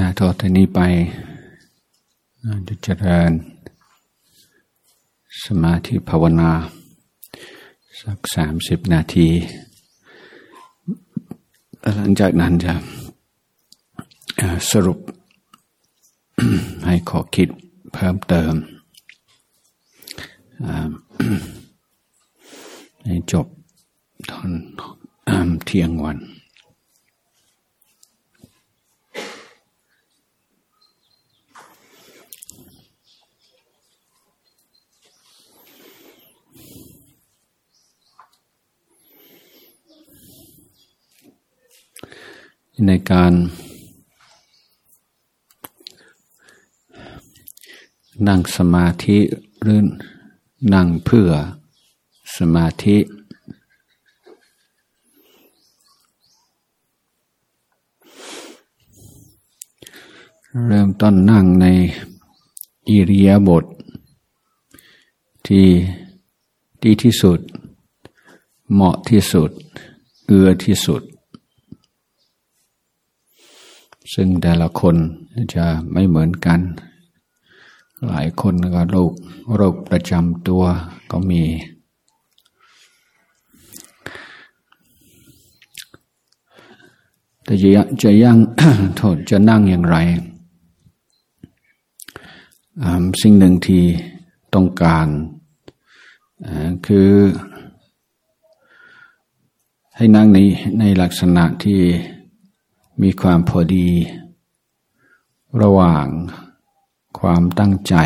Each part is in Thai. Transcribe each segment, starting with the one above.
ต่อจากนี้ไปจะเจริญ สมาธิภาวนา สักสามสิบนาที หลังจากนั้นจะสรุปให้ขอคิดเพิ่มเติมให้จบตอนเที่ยงวัน ในการนั่งสมาธิหรือนั่งเพื่อสมาธิ เริ่มต้นนั่งในอิริยาบถทที่ดีที่สุด เหมาะที่สุด เอื้อที่สุด ซึ่งแต่ละคนจะไม่เหมือนกัน หลายคนก็โรคโรคประจำตัวก็มี แต่จะจะยังโทษจะนั่งอย่างไร สิ่งหนึ่งที่ต้องการคือให้นั่งในในลักษณะที่ มีความพอดี ระหว่างความตั้งใจ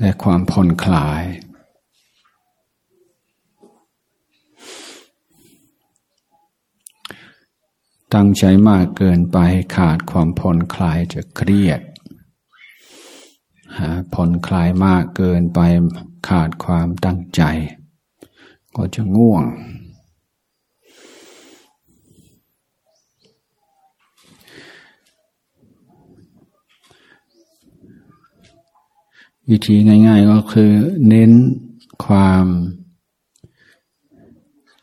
และความผ่อนคลาย ตั้งใจมากเกินไปขาดความผ่อนคลายจะเครียดผ่อนคลายมากเกินไปขาดความตั้งใจ ก็จะง่วง วิธีง่ายๆก็คือเน้นความ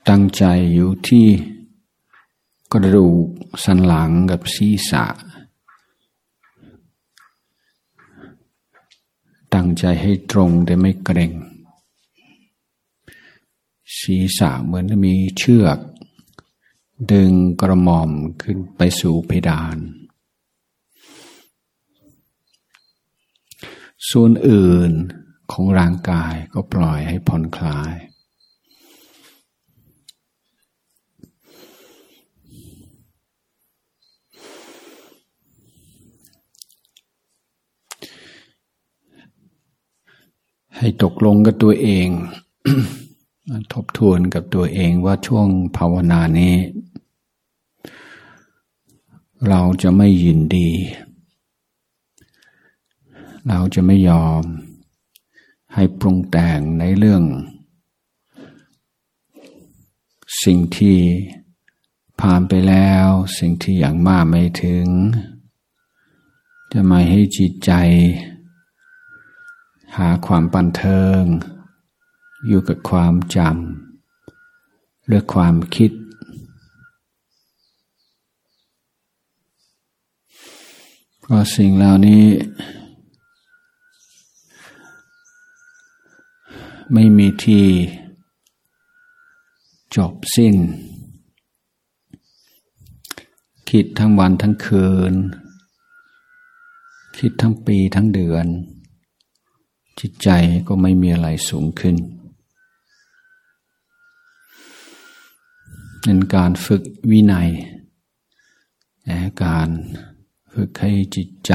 ตั้งใจอยู่ที่กระดูกสันหลังกับศีรษะ ตั้งใจให้ตรงแต่ไม่เกรงศีรษะเหมือนมีเชือก ดึงกระหม่อมขึ้นไปสู่เพดาน ส่วนอื่นของร่างกายก็ปล่อยให้ผ่อนคลาย ให้ตกลงกับตัวเองทบทวนกับตัวเองว่าช่วงภาวนานี้ เราจะไม่ยินดี เราจะไม่ยอมให้ปรุงแต่งในเรื่อง สิ่งที่ผ่านไปแล้ว สิ่งที่อย่างมากไม่ถึง จะม่ให้จิตใจ หาความบันเทิง อยู่กับความจำหรือความคิดเพราะสิ่งเหล่านี้ ไม่มีที่จบสิ้น คิดทั้งวันทั้งคืน คิดทั้งปีทั้งเดือน จิตใจก็ไม่มีอะไรสูงขึ้นเป็นการฝึกวินัยและการฝึกให้จิตใจ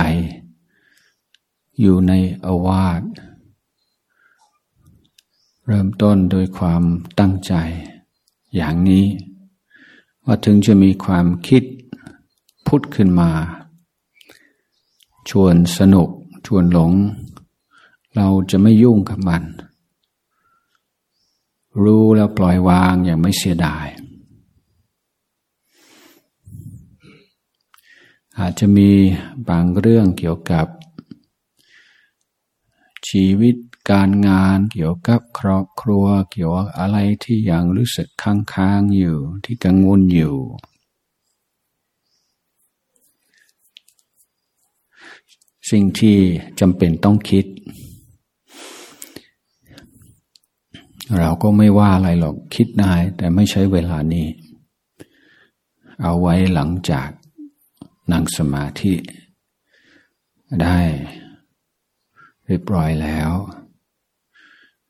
อยู่ในอาวาส เริ่มต้นโดยความตั้งใจ อย่างนี้ ว่าถึงจะมีความคิดพุทธขึ้นมา ชวนสนุก ชวนหลง เราจะไม่ยุ่งกับมัน รู้แล้วปล่อยวางอย่างไม่เสียดาย อาจจะมีบางเรื่องเกี่ยวกับชีวิต การงานเกี่ยวกับครอบครัว เกี่ยวกับอะไรที่ยังรู้สึกค้างๆอยู่ที่กังวลอยู่ สิ่งที่จำเป็นต้องคิด เราก็ไม่ว่าอะไรหรอกคิดได้แต่ไม่ใช้เวลานี้ เอาไว้หลังจากนั่งสมาธิได้เรียบร้อยแล้ว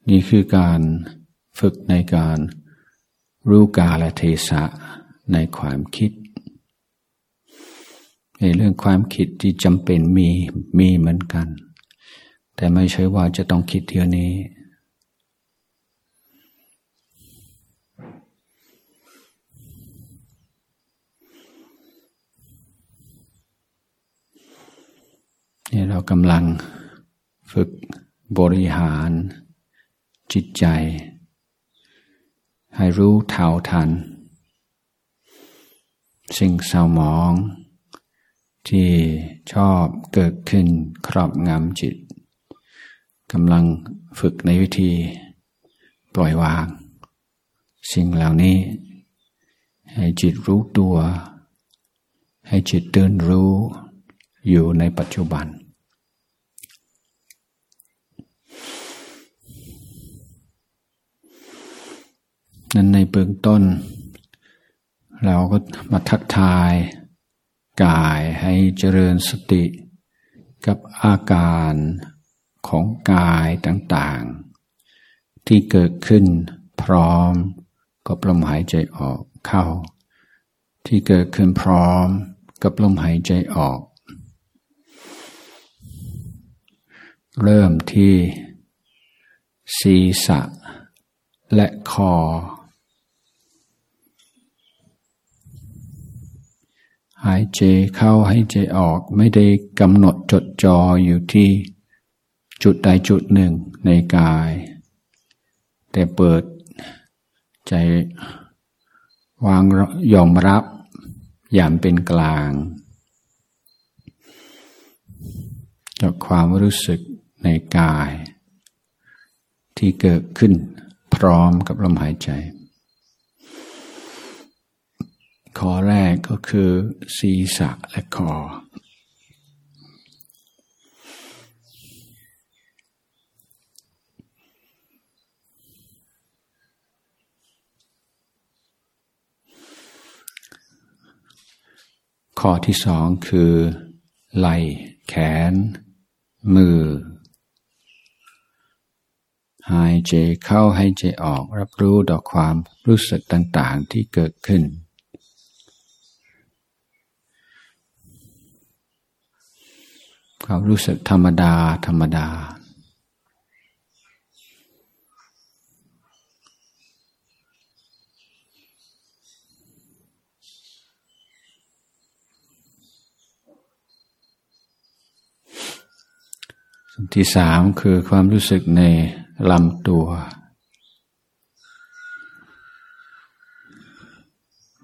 นี่คือการฝึกในการรู้กาลเทศะในความคิด ในเรื่องความคิดที่จำเป็นมีมีเหมือนกัน แต่ไม่ใช่ว่าจะต้องคิดเดียวนี้ นี่เรากำลังฝึกบริหาร จิตใจ ให้รู้เท่าทัน สิ่งเศร้าหมอง ที่ชอบเกิดขึ้นครอบงำจิตกำลังฝึกในวิธี ปล่อยวาง สิ่งเหล่านี้ ให้จิตรู้ตัว ให้จิตเตือนรู้อยู่ในปัจจุบัน นั้นในเบื้องต้น เราก็มาทักทายกายให้เจริญสติกับอาการของกายต่างๆ ที่เกิดขึ้นพร้อมกับลมหายใจออกเข้า ที่เกิดขึ้นพร้อมกับลมหายใจออก เริ่มที่ศีรษะและคอ หายใจเข้าหายใจออกไม่ได้กำหนดจดจออยู่ที่จุดใดจุดหนึ่งในกาย แต่เปิดใจวางยอมรับอย่างเป็นกลางจากความรู้สึกในกาย ที่เกิดขึ้นพร้อมกับลมหายใจ ข้อแรกก็คือศีรษะและคอ ข้อที่สองคือ ไหล่แขน มือ หายใจเข้าให้ใจออกรับรู้ดอกความรู้สึกต่างๆที่เกิดขึ้น ความรู้สึกธรรมดา ธรรมดา ส่วนที่สามคือความรู้สึกในลำตัว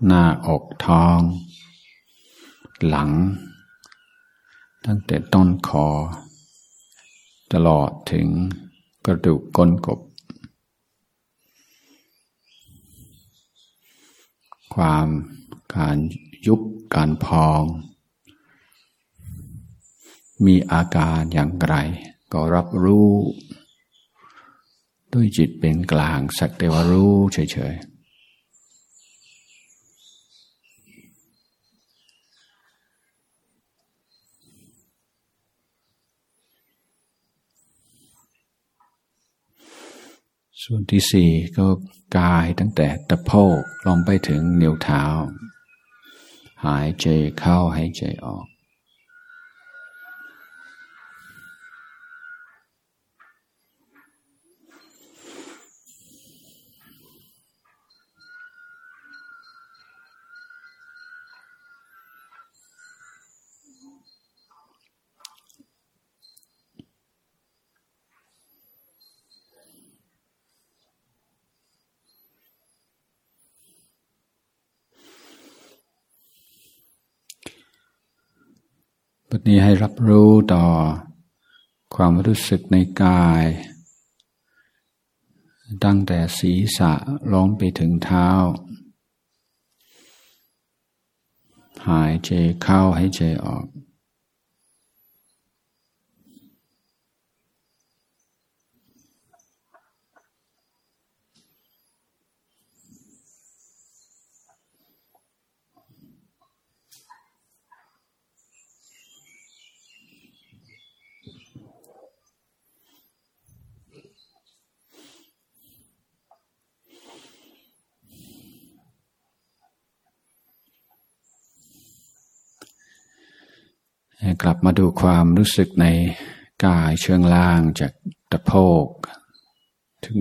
หน้าอกท้อง หลัง ตั้งแต่ต้นคอ ตลอดถึงกระดูกก้นกบ ความการยุบการพอง มีอาการอย่างไร ก็รับรู้ ด้วยจิตเป็นกลางสักแต่ว่ารู้เฉยๆ ส่วนที่สี่ก็กายตั้งแต่ตะโพกลงไปถึงนิ้วเท้า หายใจเข้าหายใจออก บทนี้ให้รับรู้ต่อความรู้สึกในกาย ตั้งแต่ศีรษะลงไปถึงเท้า หายใจเข้าให้ใจออก กลับมาดูความรู้สึกในกายเชิงล่างจากตะโพก ถึง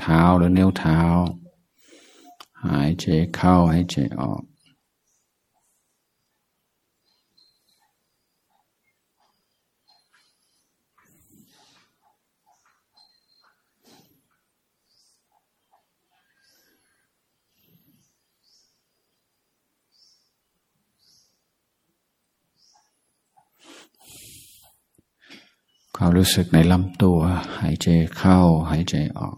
เท้าหรือเนิ้วเท้า หายใจเข้าหายใจออก ความรู้สึกในลำตัว หายใจเข้า หายใจออก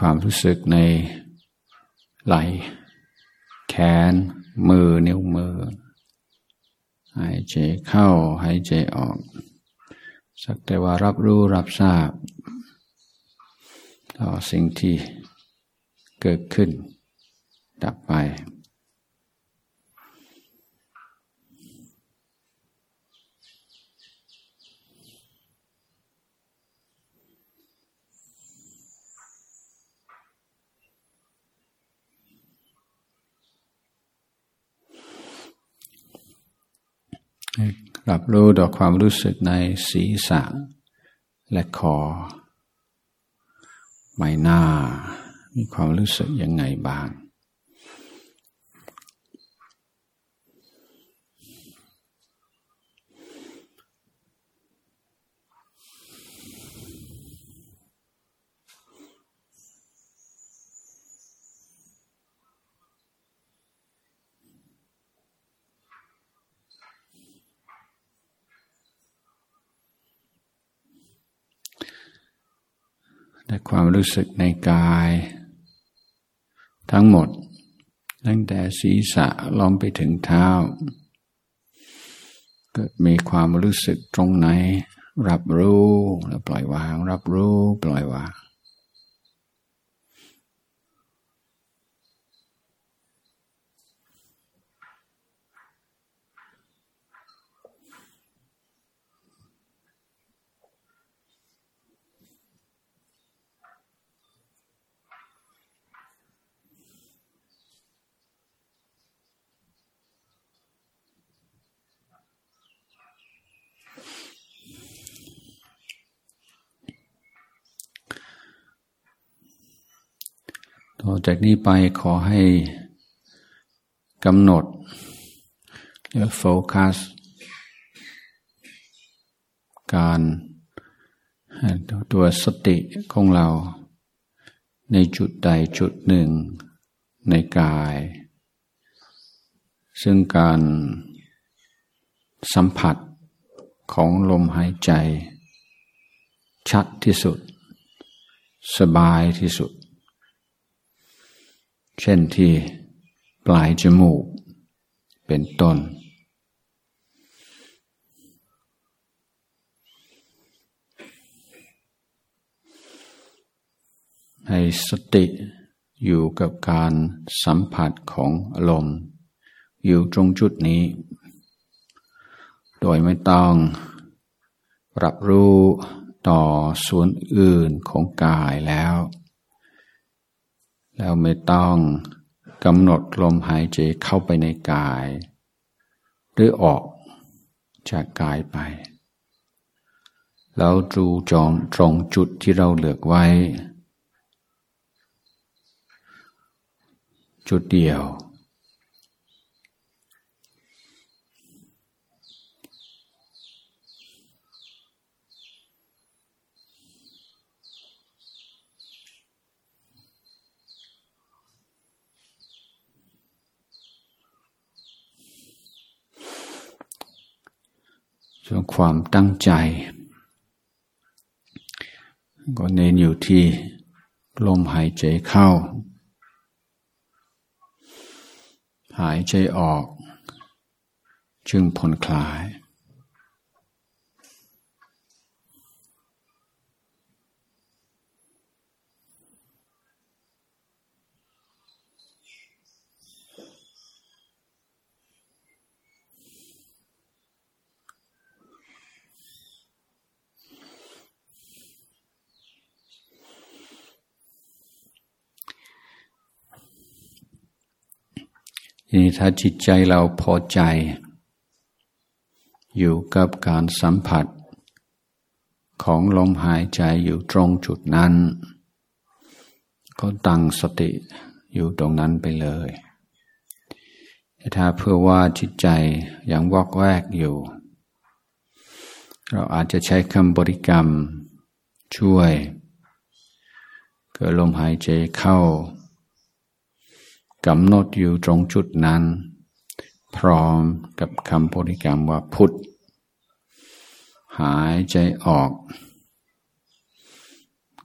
ความรู้สึกในไหล แขน มือ นิ้วมือ หายใจเข้าหายใจออก สักแต่ว่ารับรู้รับทราบ ต่อสิ่งที่เกิดขึ้น ดับไป รับรู้ดอกความรู้สึกในศีรษะ และคอใบหน้า มีความรู้สึกยังไงบ้าง และความรู้สึกในกาย ทั้งหมด ตั้งแต่ศีรษะล้อมไปถึงเท้า เกิดมีความรู้สึกตรงไหน รับรู้แล้วปล่อยวาง รับรู้ ปล่อยวาง ต่อจากนี้ไปขอให้กำหนดหรือโฟกัส การตัวสติของเรา ในจุดใดจุดหนึ่งในกาย ซึ่งการสัมผัสของลมหายใจ ชัดที่สุด สบายที่สุด เช่นที่ปลายจมูก เป็นต้น ให้สติอยู่กับการสัมผัสของอารมณ์อยู่ตรงจุดนี้ โดยไม่ต้องรับรู้ต่อส่วนอื่นของกายแล้ว แล้วไม่ต้องกำหนดลมหายใจเข้าไปในกาย หรือออกจากกายไป แล้วดูจองตรงจุดที่เราเลือกไว้ จุดเดียว ส่วนความตั้งใจ ก็เน้นอยู่ที่ลมหายใจเข้า หายใจออก จึงผ่อนคลาย นี่ถ้าจิตใจเราพอใจ อยู่กับการสัมผัส ของลมหายใจอยู่ตรงจุดนั้น ก็ตั้งสติอยู่ตรงนั้นไปเลยถ้าเพื่อว่าจิตใจยังวอกแวกอยู่ เราอาจจะใช้คำบริกรรมช่วยเกิดลมหายใจเข้า กำหนดอยู่ตรงจุดนั้น พร้อมกับคำบริกรรมว่าพุทธหายใจออก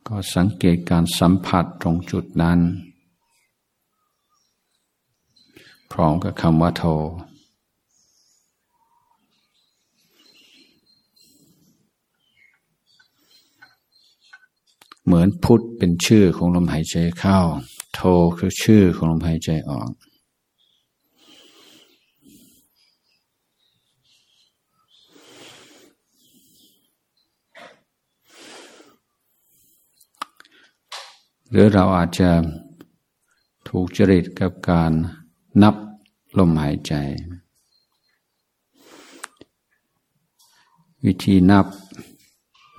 ก็สังเกตการสัมผัสตรงจุดนั้น พร้อมกับคำว่าโทเหมือนพุทธเป็นชื่อของลมหายใจเข้า โทคือชื่อของลมหายใจออก หรือเราอาจจะถูกจริตกับการนับลมหายใจ วิธีนับ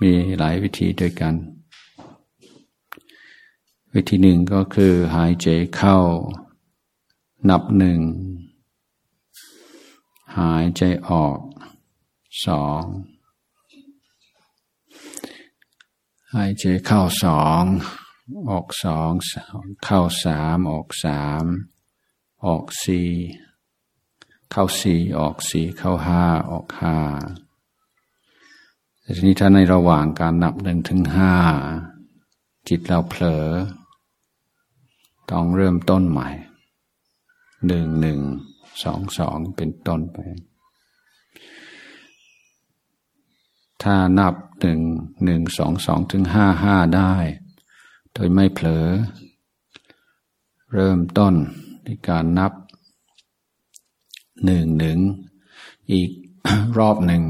มีหลายวิธีด้วยกัน วิธีหนึ่งก็คือหายใจเข้า นับหนึ่ง หายใจออกสองหายใจเข้าสองออกสองเข้าสามออกสามออกสี่เข้าสี่ออกสี่เข้าห้าออกห้าแต่ทีนี้ถ้าในระหว่างการนับหนึ่งถึงห้าจิตเราเผลอ ต้องเริ่มต้นใหม่หนึ่งหนึ่งสองสองเป็นต้นไป ถ้านับหนึ่งหนึ่งสองสองถึงห้าห้าได้ โดยไม่เผลอ เริ่มต้นในการนับหนึ่งหนึ่งอีกรอบหนึ่ง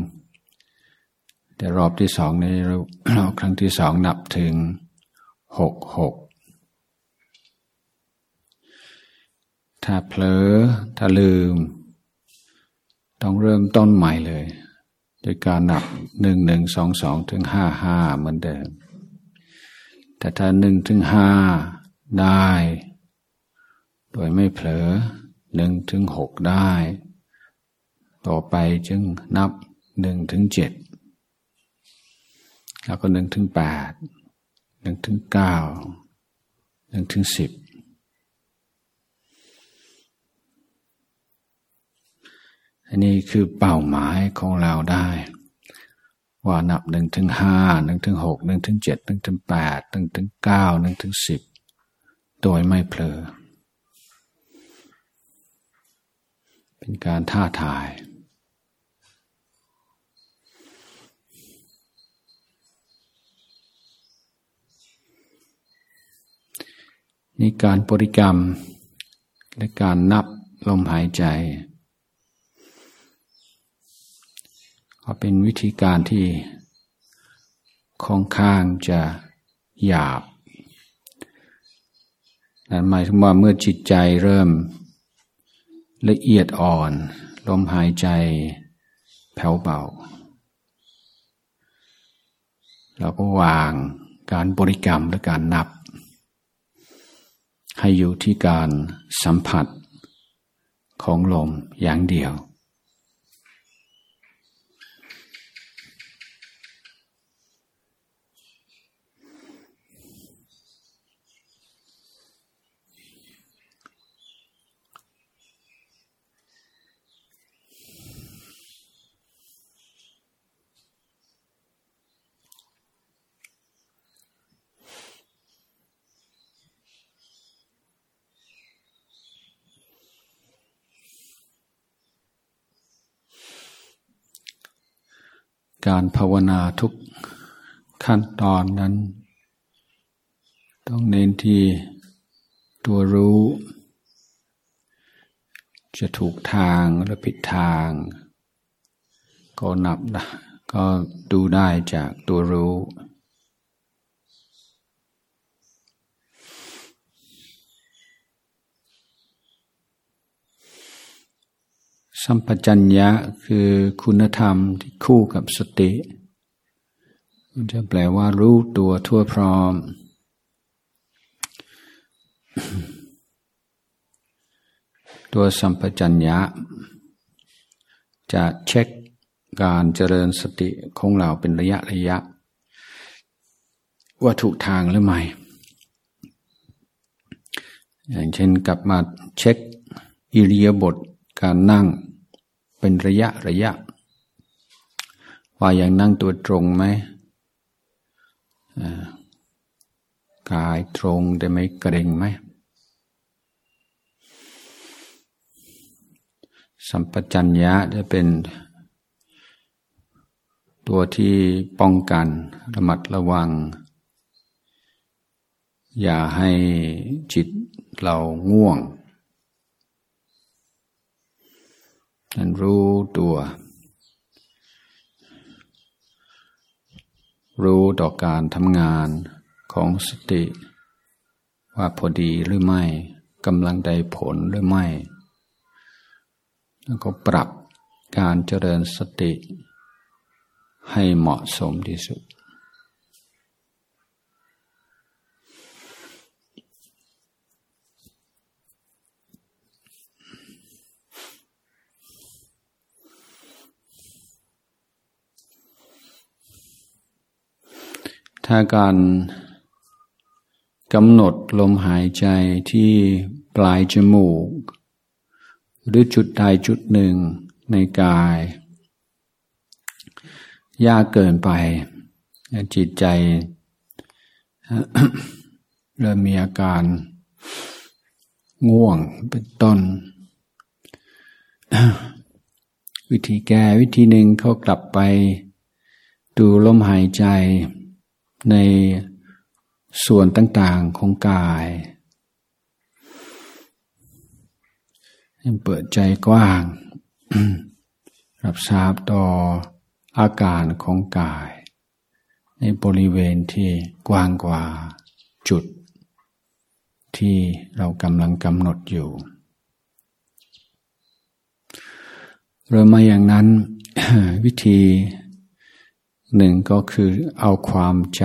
แต่รอบที่สองในเราครั้งที่สองนับถึงหกหก ถ้าเผลอ ถ้าลืม ต้องเริ่มต้นใหม่เลยโดยการนับหนึ่งหนึ่งสองสองถึงห้าห้าเหมือนเดิม แต่ถ้าหนึ่งถึงห้าได้ โดยไม่เผลอหนึ่งถึงหกได้ ต่อไปจึงนับหนึ่งถึงเจ็ดแล้วก็หนึ่งถึงแปดหนึ่งถึงเก้าหนึ่งถึงสิบอั นนี้คือเป้าหมายของเราได้ ว่านับหนึ่งถึงห้าหนึ่งถึงหกหนึ่งถึงเจ็ดหนึ่งถึงแปดหนึ่งถึงเก้าหนึ่งถึงสิบโดยไม่เผลอ เป็นการท่าทายนี่การบริกรรมและการนับลมหายใจ ก็เป็นวิธีการที่ค่อนข้างจะหยาบนั่นหมายถึงว่าเมื่อจิตใจเริ่มละเอียดอ่อน ลมหายใจแผ่วเบาเราก็วางการบริกรรมและการนับ ให้อยู่ที่การสัมผัสของลมอย่างเดียว การภาวนาทุกขั้นตอนนั้น ต้องเน้นที่ตัวรู้ จะถูกทางหรือผิดทาง ก็นับก็ดูได้จากตัวรู้ สัมปชัญญะคือคุณธรรมที่คู่กับสติมันจะแปลว่ารู้ตัวทั่วพร้อม ตัวสัมปชัญญะ จะเช็คการเจริญสติของเราเป็นระยะระยะ ว่าถูกทางหรือไม่ อย่างเช่นกลับมาเช็คอิริยาบถการนั่ง เป็นระยะระยะ ว่าอย่างนั่งตัวตรงไหมกายตรงแต่ไม่เกร็งไหมสัมปชัญญะจะเป็นตัวที่ป้องกันระมัดระวัง อย่าให้จิตเราง่วง นั้นรู้ตัว รู้ต่อการทำงานของสติ ว่าพอดีหรือไม่กำลังได้ผลหรือไม่ แล้วก็ปรับการเจริญสติให้เหมาะสมที่สุด ถ้าการกำหนดลมหายใจที่ปลายจมูก หรือจุดใดจุดหนึ่งในกาย ยากเกินไป จิตใจ เริ่มมีอาการง่วงเป็นต้น วิธีแก้วิธีหนึ่งเขากลับไป ดูลมหายใจ ในส่วนต่างๆของกาย เปิดใจกว้าง รับทราบต่ออาการของกาย ในบริเวณที่กว้างกว่าจุด ที่เรากำลังกำหนดอยู่เริ่มมาอย่างนั้นวิธี หนึ่งก็คือเอาความจ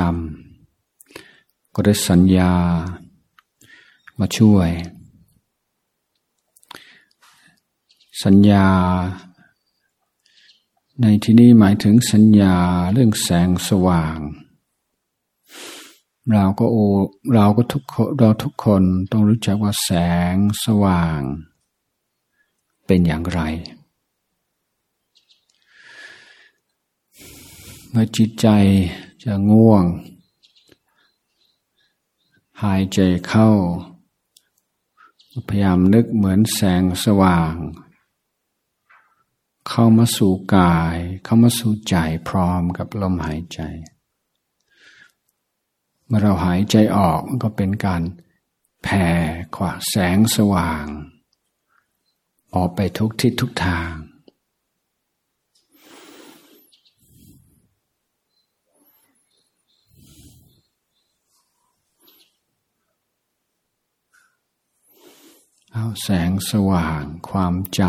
ำก็ได้สัญญามาช่วย สัญญา ในที่นี้หมายถึงสัญญาเรื่องแสงสว่าง เราก็โอเราก็ทุกคนเราทุกคนต้องรู้จักว่าแสงสว่าง เป็นอย่างไร เมื่อจิตใจจะง่วง หายใจเข้า พยายามนึกเหมือนแสงสว่าง เข้ามาสู่กาย เข้ามาสู่ใจพร้อมกับลมหายใจ เมื่อเราหายใจออกมันก็เป็นการแผ่ขวาแสงสว่าง ออกไปทุกทิศทุกทาง เอาแสงสว่างความจ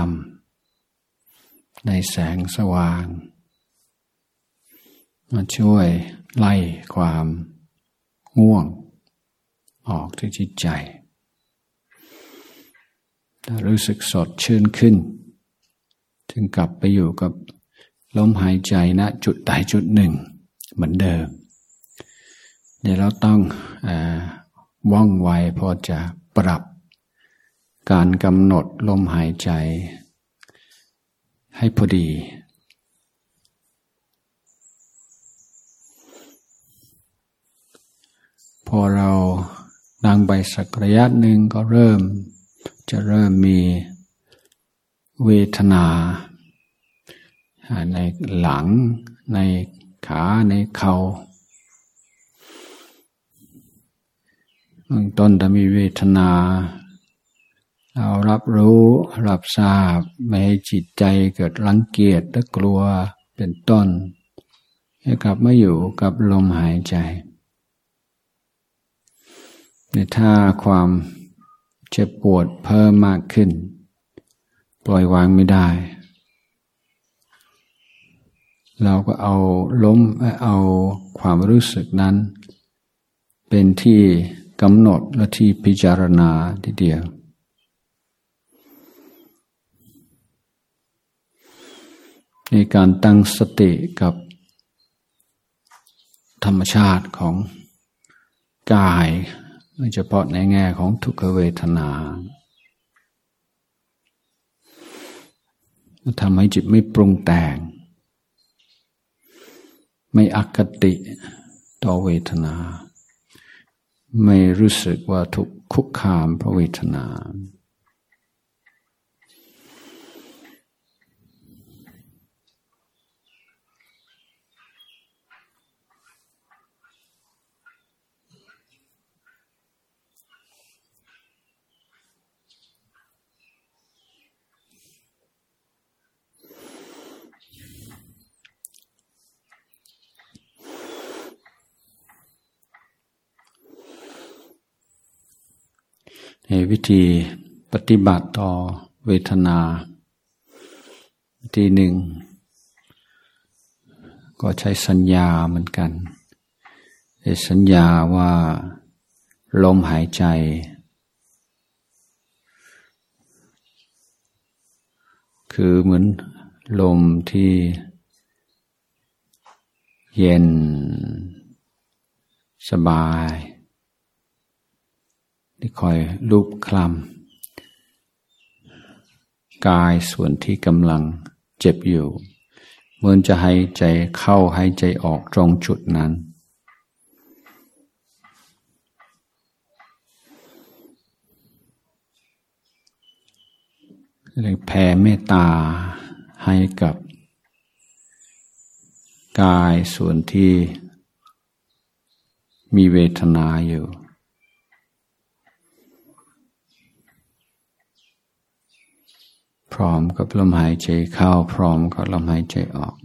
ำในแสงสว่าง มาช่วยไล่ความง่วง ออกที่จิตใจถ้ารู้สึกสดชื่นขึ้นถึงกลับไปอยู่กับลมหายใจณนะจุดใดจุดหนึ่ง เหมือนเดิม เดี๋ยวเราต้องอว่องไวพอจะปรับ การกำหนดลมหายใจ ให้พอดี พอเรานั่งไปสักระยะหนึ่งก็เริ่ม จะเริ่มมีเวทนา ในหลัง ในขาในเขา่าต้นจะมีเวทนา เรารับรู้ รับทราบ ไม่ให้จิตใจเกิดรังเกียจและกลัวเป็นต้น ให้กลับมาอยู่กับลมหายใจในท่าความเจ็บปวดเพิ่มมากขึ้น ปล่อยวางไม่ได้ เราก็เอาล้มเอาความรู้สึกนั้น เป็นที่กำหนดและที่พิจารณาทีเดียว ในการตั้งสติกับธรรมชาติของกายโดยเฉพาะในแง่ของทุกขเวทนาทำให้จิตไม่ปรุงแต่ง ไม่อคติต่อเวทนา ไม่รู้สึกว่าถูกคุกคามเพราะเวทนา ในวิธีปฏิบัติต่อเวทนา วิธีหนึ่ง ก็ใช้สัญญาเหมือนกันสัญญาว่าลมหายใจ คือเหมือนลมที่เย็น สบาย ที่คอยลูบคลำกายส่วนที่กำลังเจ็บอยู่ เหมือนจะให้ใจเข้าให้ใจออกตรงจุดนั้นเลยแผ่เมตตาให้กับกายส่วนที่มีเวทนาอยู่ พร้อมกับลมหายใจเข้า พร้อมกับลมหายใจออก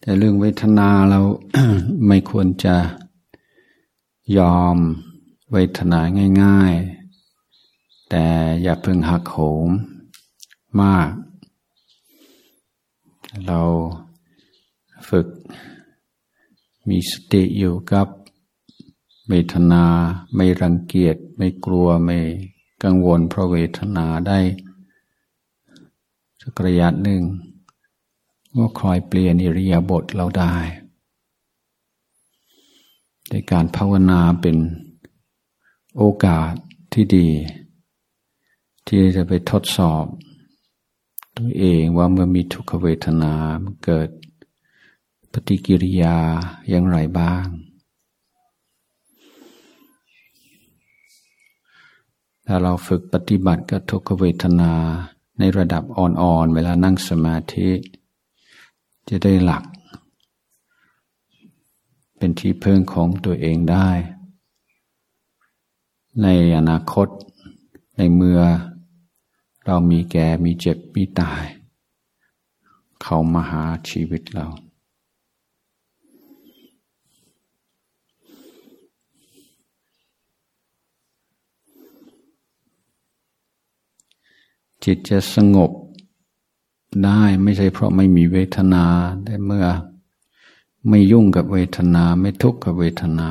แต่เรื่องเวทนาเราไม่ควรจะ ยอมเวทนาง่าย ๆ แต่อย่าเพิ่งหักโหมมาก เราฝึกมีสติอยู่กับเวทนาไม่รังเกียจไม่กลัวไม่กังวลเพราะเวทนาได้สักระยะหนึ่งก็คอยเปลี่ยนอิริยาบถเราได้ ในการภาวนาเป็นโอกาสที่ดี ที่จะไปทดสอบ ตัวเองว่าเมื่อมีทุกขเวทนาเกิดปฏิกิริยาอย่างไรบ้าง ถ้าเราฝึกปฏิบัติกับทุกขเวทนาในระดับอ่อนๆ เวลานั่งสมาธิ จะได้หลัก เป็นที่พึ่งของตัวเองได้ ในอนาคต ในเมื่อ เรามีแก่มีเจ็บ มีตาย เขามาหาชีวิตเรา จิตจะสงบได้ไม่ใช่เพราะไม่มีเวทนาแต่เมื่อ ไม่ยุ่งกับเวทนา ไม่ทุกข์กับเวทนา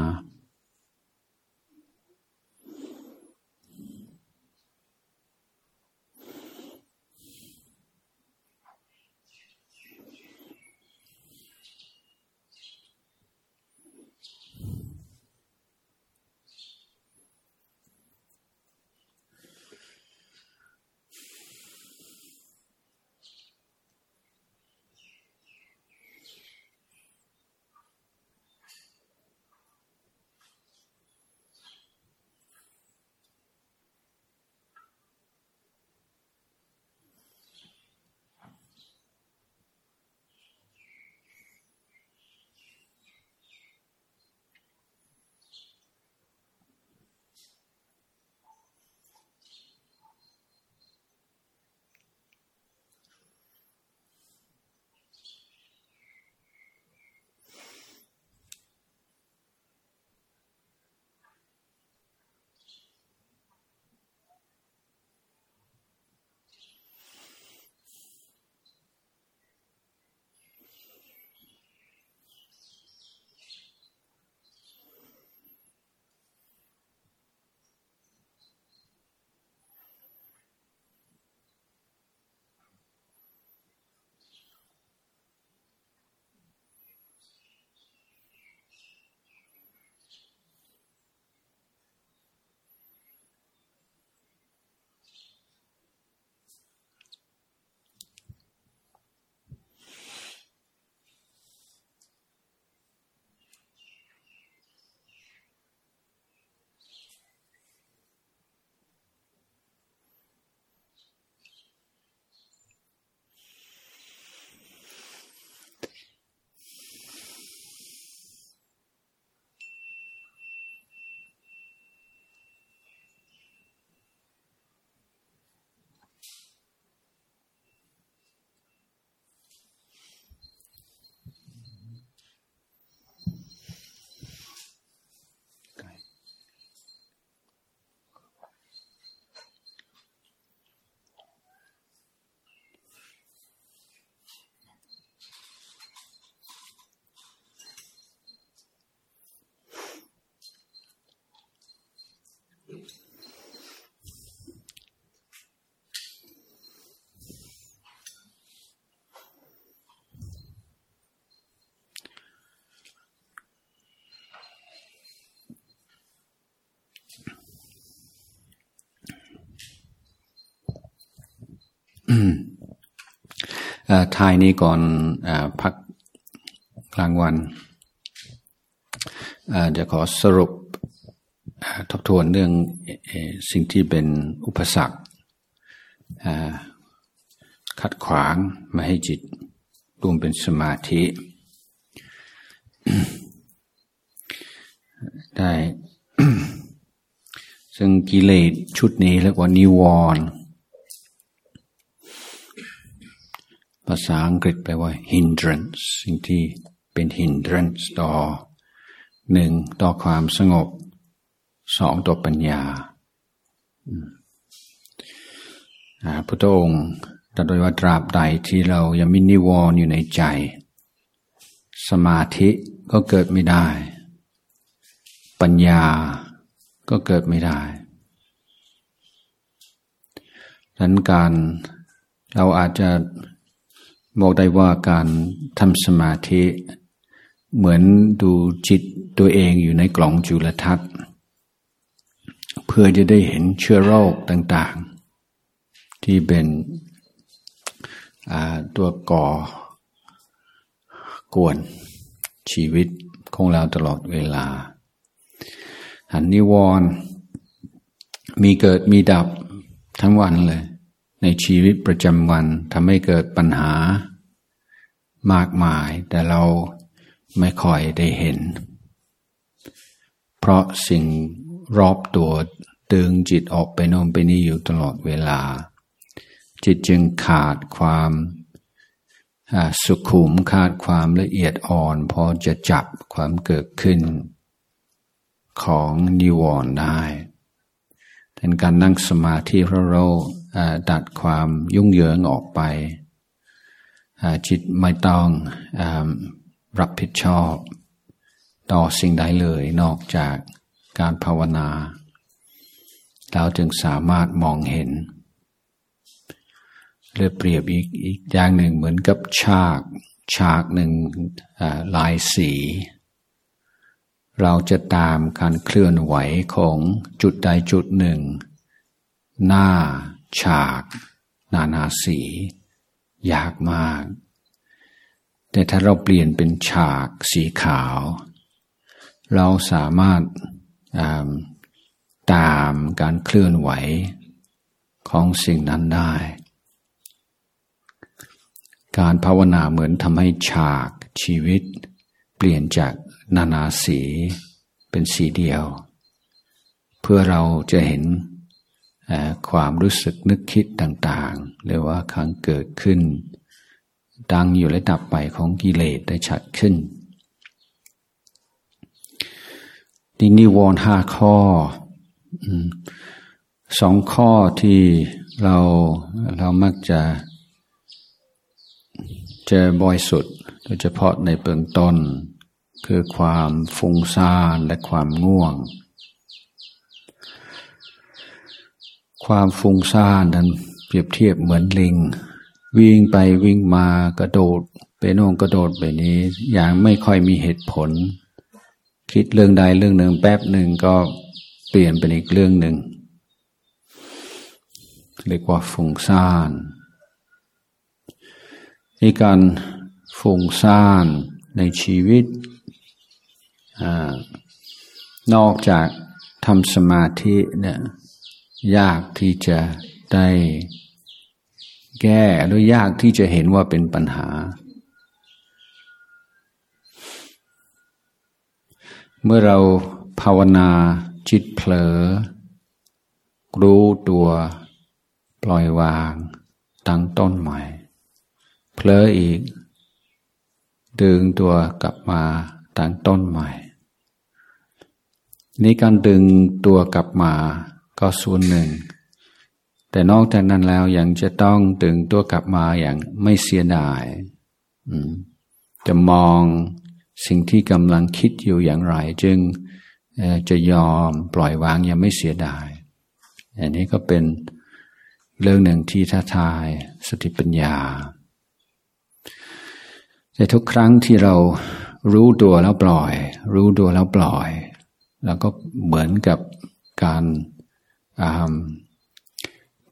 ทายนี้ก่อนอพักกลางวันจะขอสรุปทบทวนเรื่องสิ่งที่เป็นอุปสรรคขัดขวางไม่ให้จิตรวมเป็นสมาธิ ได้ ซึ่งกิเลสชุดนี้เรียกว่านิวรณ์ ภาษาอังกฤษแปลว่า hindrance สิ่งที่เป็น hindrance ต่อหนึ่งต่อความสงบสองต่อปัญญาพระองค์ตรัสว่าตราบใดที่เรายังมีนิวรณ์อยู่ในใจ สมาธิก็เกิดไม่ได้ ปัญญาก็เกิดไม่ได้ดังนั้นการเราอาจจะ บอกได้ว่าการทำสมาธิ เหมือนดูจิตตัวเองอยู่ในกล่องจุลทรรศน์ เพื่อจะได้เห็นเชื้อโรคต่างๆ ที่เป็นตัวก่อกวนชีวิตของเราตลอดเวลา หันนิวรณ์มีเกิดมีดับทั้งวันเลย ในชีวิตประจำวันทำให้เกิดปัญหามากมาย แต่เราไม่ค่อยได้เห็น เพราะสิ่งรอบตัวดึงจิตออกไปโน่นไปนี่อยู่ตลอดเวลา จิตจึงขาดความสุขุมขาดความละเอียดอ่อนพอจะจับความเกิดขึ้น ของนิวรณ์ได้แต่การนั่งสมาธิเราเรา ดัดความยุ่งเหยิงออกไป จิตไม่ต้องรับผิดชอบ ต่อสิ่งใดเลยนอกจากการภาวนา เราจึงสามารถมองเห็นเลือเปรียบอีกอีกอย่างหนึ่งเหมือนกับฉาก ฉากหนึ่งลายสี เราจะตามการเคลื่อนไหวของจุดใดจุดหนึ่ง หน้า ฉาก นานาสี ยากมาก แต่ถ้าเราเปลี่ยนเป็นฉากสีขาว เราสามารถตามการเคลื่อนไหวของสิ่งนั้นได้ การภาวนาเหมือนทำให้ฉากชีวิต เปลี่ยนจากนานาสีเป็นสีเดียว เพื่อเราจะเห็น ความรู้สึกนึกคิดต่างๆ หรือว่าครั้งเกิดขึ้น ดังอยู่และดับไปของกิเลสได้ชัดขึ้นนี่นิวรณ์ห้าข้อสองข้อที่เราเรามักจะเจอบ่อยสุด โดยเฉพาะในเบื้องต้น คือความฟุ้งซ่านและความง่วง ความฟุ้งซ่านนั้นเปรียบเทียบเหมือนลิง วิ่งไปวิ่งมากระโดดไปโน่นกระโดดไปนี้ อย่างไม่ค่อยมีเหตุผล คิดเรื่องใดเรื่องหนึ่งแป๊บหนึ่งก็เปลี่ยนเป็นอีกเรื่องหนึ่งเรียกว่าฟุ้งซ่านในการฟุ้งซ่านในชีวิตอนอกจากทำสมาธิเนี่ย ยากที่จะได้แก้หรือยากที่จะเห็นว่าเป็นปัญหา เมื่อเราภาวนาจิตเผลอ รู้ตัวปล่อยวางตั้งต้นใหม่ เผลออีก ดึงตัวกลับมาตั้งต้นใหม่ นี่การดึงตัวกลับมา ก็ส่วนหนึ่ง แต่นอกจากนั้นแล้วยังจะต้องตึงตัวกลับมาอย่างไม่เสียดายจะมองสิ่งที่กำลังคิดอยู่อย่างไร จึงจะยอมปล่อยวางยังไม่เสียดาย อันนี้ก็เป็นเรื่องหนึ่งที่ท้าทายสติปัญญา แต่ทุกครั้งที่เรารู้ตัวแล้วปล่อย รู้ตัวแล้วปล่อย แล้วก็เหมือนกับการ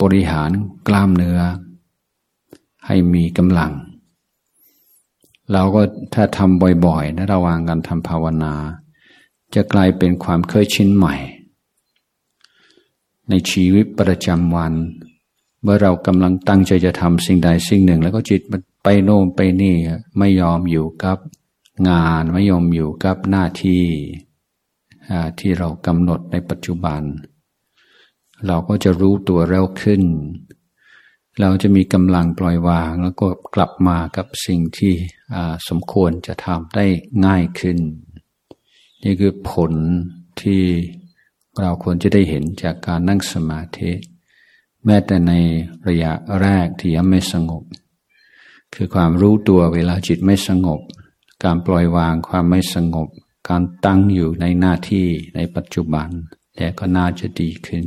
บริหารกล้ามเนื้อ ให้มีกำลัง เราก็ถ้าทำบ่อยๆนะระว่างการทำภาวนา จะกลายเป็นความเคยชินใหม่ ในชีวิตประจำวัน เมื่อเรากำลังตั้งใจจะทำสิ่งใดสิ่งหนึ่ง แล้วก็จิตมันไปโน่นไปนี่ไม่ยอมอยู่กับงานไม่ยอมอยู่กับหน้าที่ที่เรากำหนดในปัจจุบัน เราก็จะรู้ตัวเร็วขึ้น เราจะมีกำลังปล่อยวาง แล้วก็กลับมากับสิ่งที่สมควรจะทำได้ง่ายขึ้น นี่คือผลที่เราควรจะได้เห็นจากการนั่งสมาธิ แม้แต่ในระยะแรกที่ยังไม่สงบ คือความรู้ตัวเวลาจิตไม่สงบ การปล่อยวางความไม่สงบ การตั้งอยู่ในหน้าที่ในปัจจุบัน แต่ก็น่าจะดีขึ้น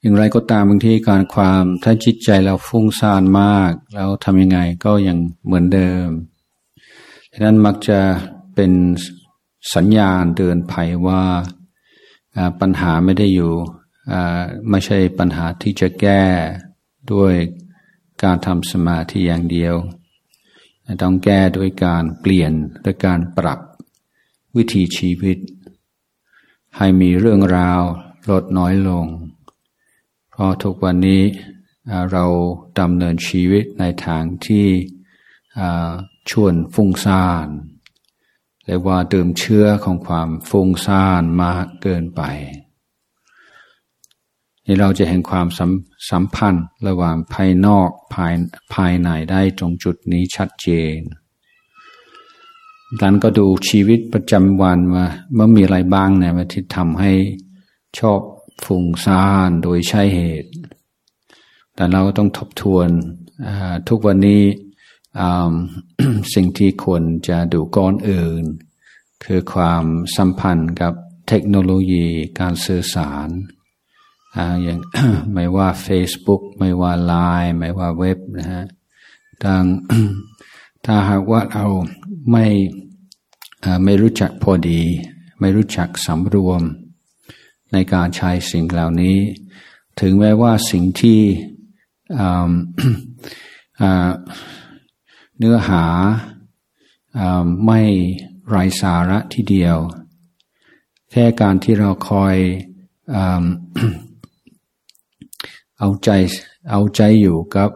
อย่างไรก็ตามบางทีการความถ้าจิตใจเราฟุ้งซ่านมาก แล้วทำยังไงก็ยังเหมือนเดิมดังนั้นมักจะเป็นสัญญาณเตือนภัยว่าปัญหาไม่ได้อยู่ไม่ใช่ปัญหาที่จะแก้ด้วยการทำสมาธิอย่างเดียว ต้องแก้ด้วยการเปลี่ยนด้วยการปรับวิถีชีวิต ให้มีเรื่องราวลดน้อยลง เพราะทุกวันนี้เราดำเนินชีวิตในทางที่ชวนฟุ้งซ่านเรียกว่าดื่มเชื้อของความฟุ้งซ่านมากเกินไป นี่เราจะเห็นความสัมสัมพันธ์ระหว่างภายนอกภายภายในได้ตรงจุดนี้ชัดเจน ดันก็ดูชีวิตประจำวันว่าเมื่อมีอะไรบ้างเนี่ยที่ทำให้ชอบฟุ้งซ่านโดยใช่เหตุ แต่เราก็ต้องทบทวนทุกวันนี้สิ่งที่ควรจะดูก้อนอื่น คือความสัมพันธ์กับเทคโนโลยีการสื่อสารอย่างไม่ว่า Facebook ไม่ว่า Line ไม่ว่าเว็บนะฮะทางถ้าหากว่าเรา ไม่ไม่รู้จักพอดี ไม่รู้จักสำรวม ในการใช้สิ่งเหล่านี้ ถึงแม้ว่าสิ่งที่เนื้อหาไม่ไรสาระทีเดียว แค่การที่เราคอยเอาใจเอาใจอยู่กับ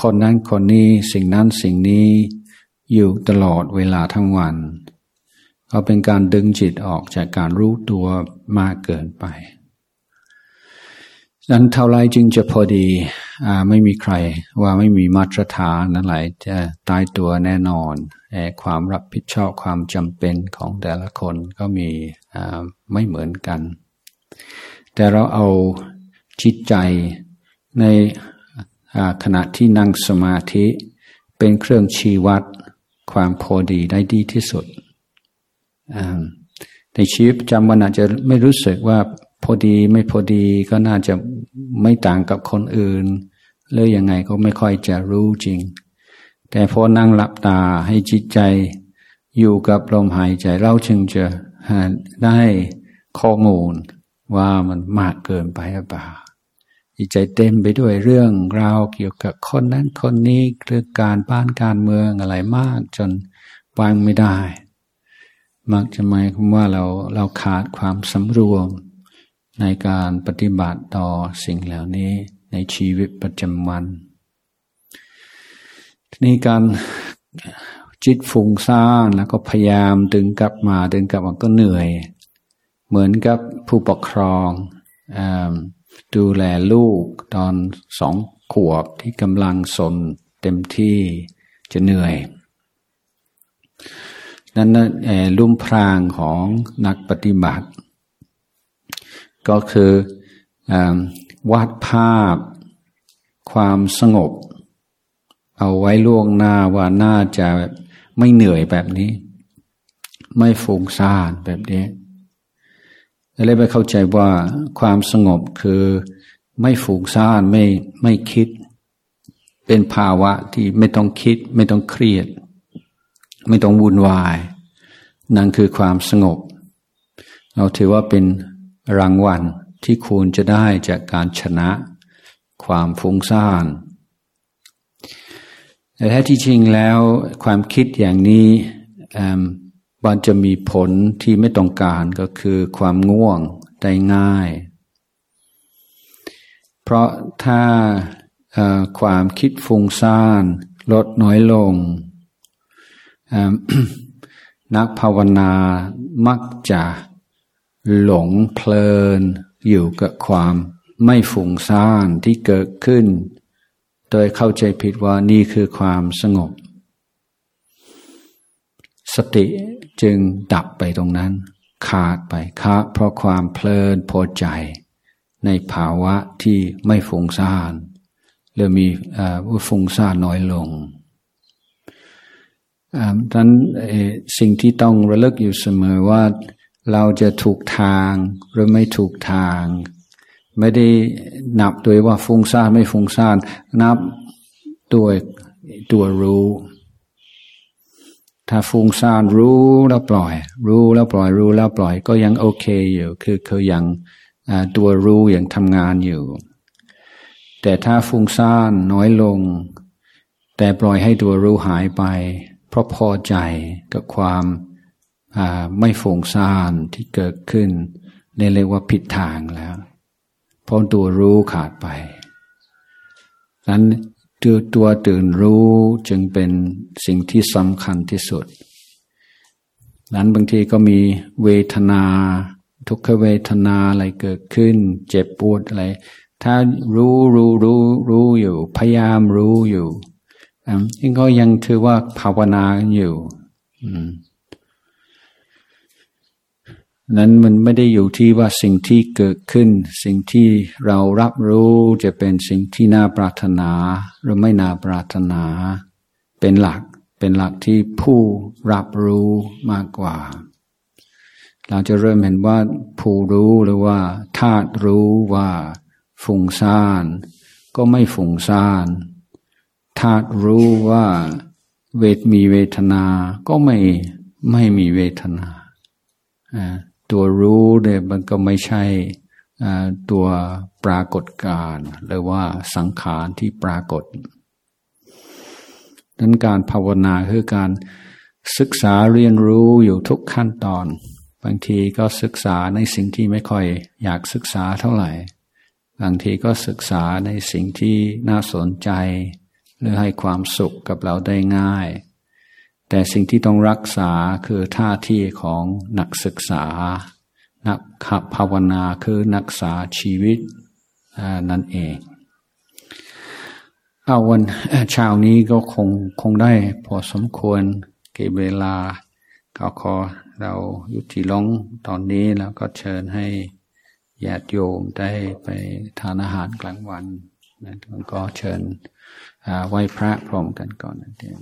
คนนั้นคนนี้สิ่งนั้นสิ่งนี้ อยู่ตลอดเวลาทั้งวัน ก็เป็นการดึงจิตออกจากการรู้ตัวมากเกินไปนั้นเท่าไรจึงจะพอดีไม่มีใครว่าไม่มีมาตรฐานนั่นแหละจะตายตัวแน่นอนแต่ความรับผิดชอบความจำเป็นของแต่ละคนก็มีไม่เหมือนกัน แต่เราเอาจิตใจในขณะที่นั่งสมาธิ เป็นเครื่องชี้วัด ความพอดีได้ดีที่สุดในชีวิตประจำวันอาจจะไม่รู้สึกว่าพอดีไม่พอดีก็น่าจะไม่ต่างกับคนอื่นเลยยังไงก็ไม่ค่อยจะรู้จริง แต่พอนั่งหลับตาให้จิตใจอยู่กับลมหายใจเราจึงจะได้ข้อมูลว่ามันมากเกินไปหรือเปล่า ใจเต็มไปด้วยเรื่องราวเกี่ยวกับคนนั้นคนนี้เรื่องการบ้านการเมืองอะไรมาก จนวางไม่ได้ มักจะหมายความว่าเราเราขาดความสำรวม ในการปฏิบัติต่อสิ่งเหล่านี้ในชีวิตประจำวันทีนี้การจิตฟุ้งซ่านแล้วก็พยายามดึงกลับมาดึงกลับมาก็เหนื่อย เหมือนกับผู้ปกครองอ ดูแลลูกตอนสองขวบที่กำลังสนเต็มที่จะเหนื่อย นั้นลุ่มพรางของนักปฏิบัติ ก็คืออวาดภาพความสงบ เอาไว้ล่วงหน้าว่าน่าจะไม่เหนื่อยแบบนี้ ไม่ฟุ้งซ่านแบบนี้ เลยไปเข้าใจว่าความสงบคือไม่ฝูกซ่านไม่ไม่คิด เป็นภาวะที่ไม่ต้องคิด ไม่ต้องเครียด ไม่ต้องวุ่นวาย นั่นคือความสงบ เราถือว่าเป็นรางวัลที่ควรจะได้จากการชนะความฟุ้งซ่านแต่แท้ที่จริงแล้วความคิดอย่างนี้ มันจะมีผลที่ไม่ต้องการก็คือความง่วงได้ง่าย เพราะถ้าความคิดฟุ้งซ่านลดน้อยลง นักภาวนามักจะหลงเพลินอยู่กับความไม่ฝุ่งซ่านที่เกิดขึ้น โดยเข้าใจผิดว่านี่คือความสงบ สติจึงดับไปตรงนั้น ขาดไปขาดเพราะความเพลินพอใจ ในภาวะที่ไม่ฝุ่งซ่านหรือมีฝุ่งซ่านน้อยลงดังนั้นสิ่งที่ต้องระลึกอยู่เสมอว่าเราจะถูกทางหรือไม่ถูกทาง ไม่ได้นับโดยว่าฟุ้งซ่านไม่ฟุ้งซ่านนับด้วยตัวรู้ ถ้าฟุ้งซ่านรู้แล้วปล่อย รู้แล้วปล่อยรู้แล้วปล่อยก็ยังโอเคอยู่ คือคือยังตัวรู้ยังทำงานอยู่ แต่ถ้าฟุ้งซ่านน้อยลง แต่ปล่อยให้ตัวรู้หายไป เพราะพอใจกับความไม่ฝงซ่านที่เกิดขึ้นในเรียกว่าผิดทางแล้วเพราะตัวรู้ขาดไปนั้น ตัวตัวตื่นรู้จึงเป็นสิ่งที่สำคัญที่สุดนั้นบางทีก็มีเวทนา ทุกขเวทนาอะไรเกิดขึ้น เจ็บปวดอะไร ถ้ารู้รู้รู้รู้อยู่ พยายามรู้อยู่ยังก็ยังถือว่าภาวนาอยู่ อืม นั้นมันไม่ได้อยู่ที่ว่าสิ่งที่เกิดขึ้น สิ่งที่เรารับรู้จะเป็นสิ่งที่น่าปรารถนา หรือไม่น่าปรารถนา เป็นหลักเป็นหลักที่ผู้รับรู้มากกว่า เราจะเริ่มเห็นว่าผู้รู้หรือว่าธาตุรู้ว่าฝุ่งซ่านก็ไม่ฝุ่งซ่านธาตุรู้ว่าเวทมีเวทนา ก็ไม่ไม่มีเวทนาอ่า ตัวรู้เนี่ยมันก็ไม่ใช่ตัวปรากฏการหรือว่าสังขารที่ปรากฏนั้นการภาวนาคือการศึกษาเรียนรู้อยู่ทุกขั้นตอน บางทีก็ศึกษาในสิ่งที่ไม่ค่อยอยากศึกษาเท่าไหร่ บางทีก็ศึกษาในสิ่งที่น่าสนใจ หรือให้ความสุขกับเราได้ง่าย แต่สิ่งที่ต้องรักษาคือท่าที่ของนักศึกษา นักขับภาวนาคือนักษาชีวิตนั่นเองเอาวันเช้านี้ก็คงคงได้พอสมควรเก็บเวลาก็ขอเรายุติลงตอนนี้แล้วก็เชิญให้ญาติโยมได้ไปทานอาหารกลางวันนะก็เชิญไหว้พระพร้อมกันก่อนนะเดียว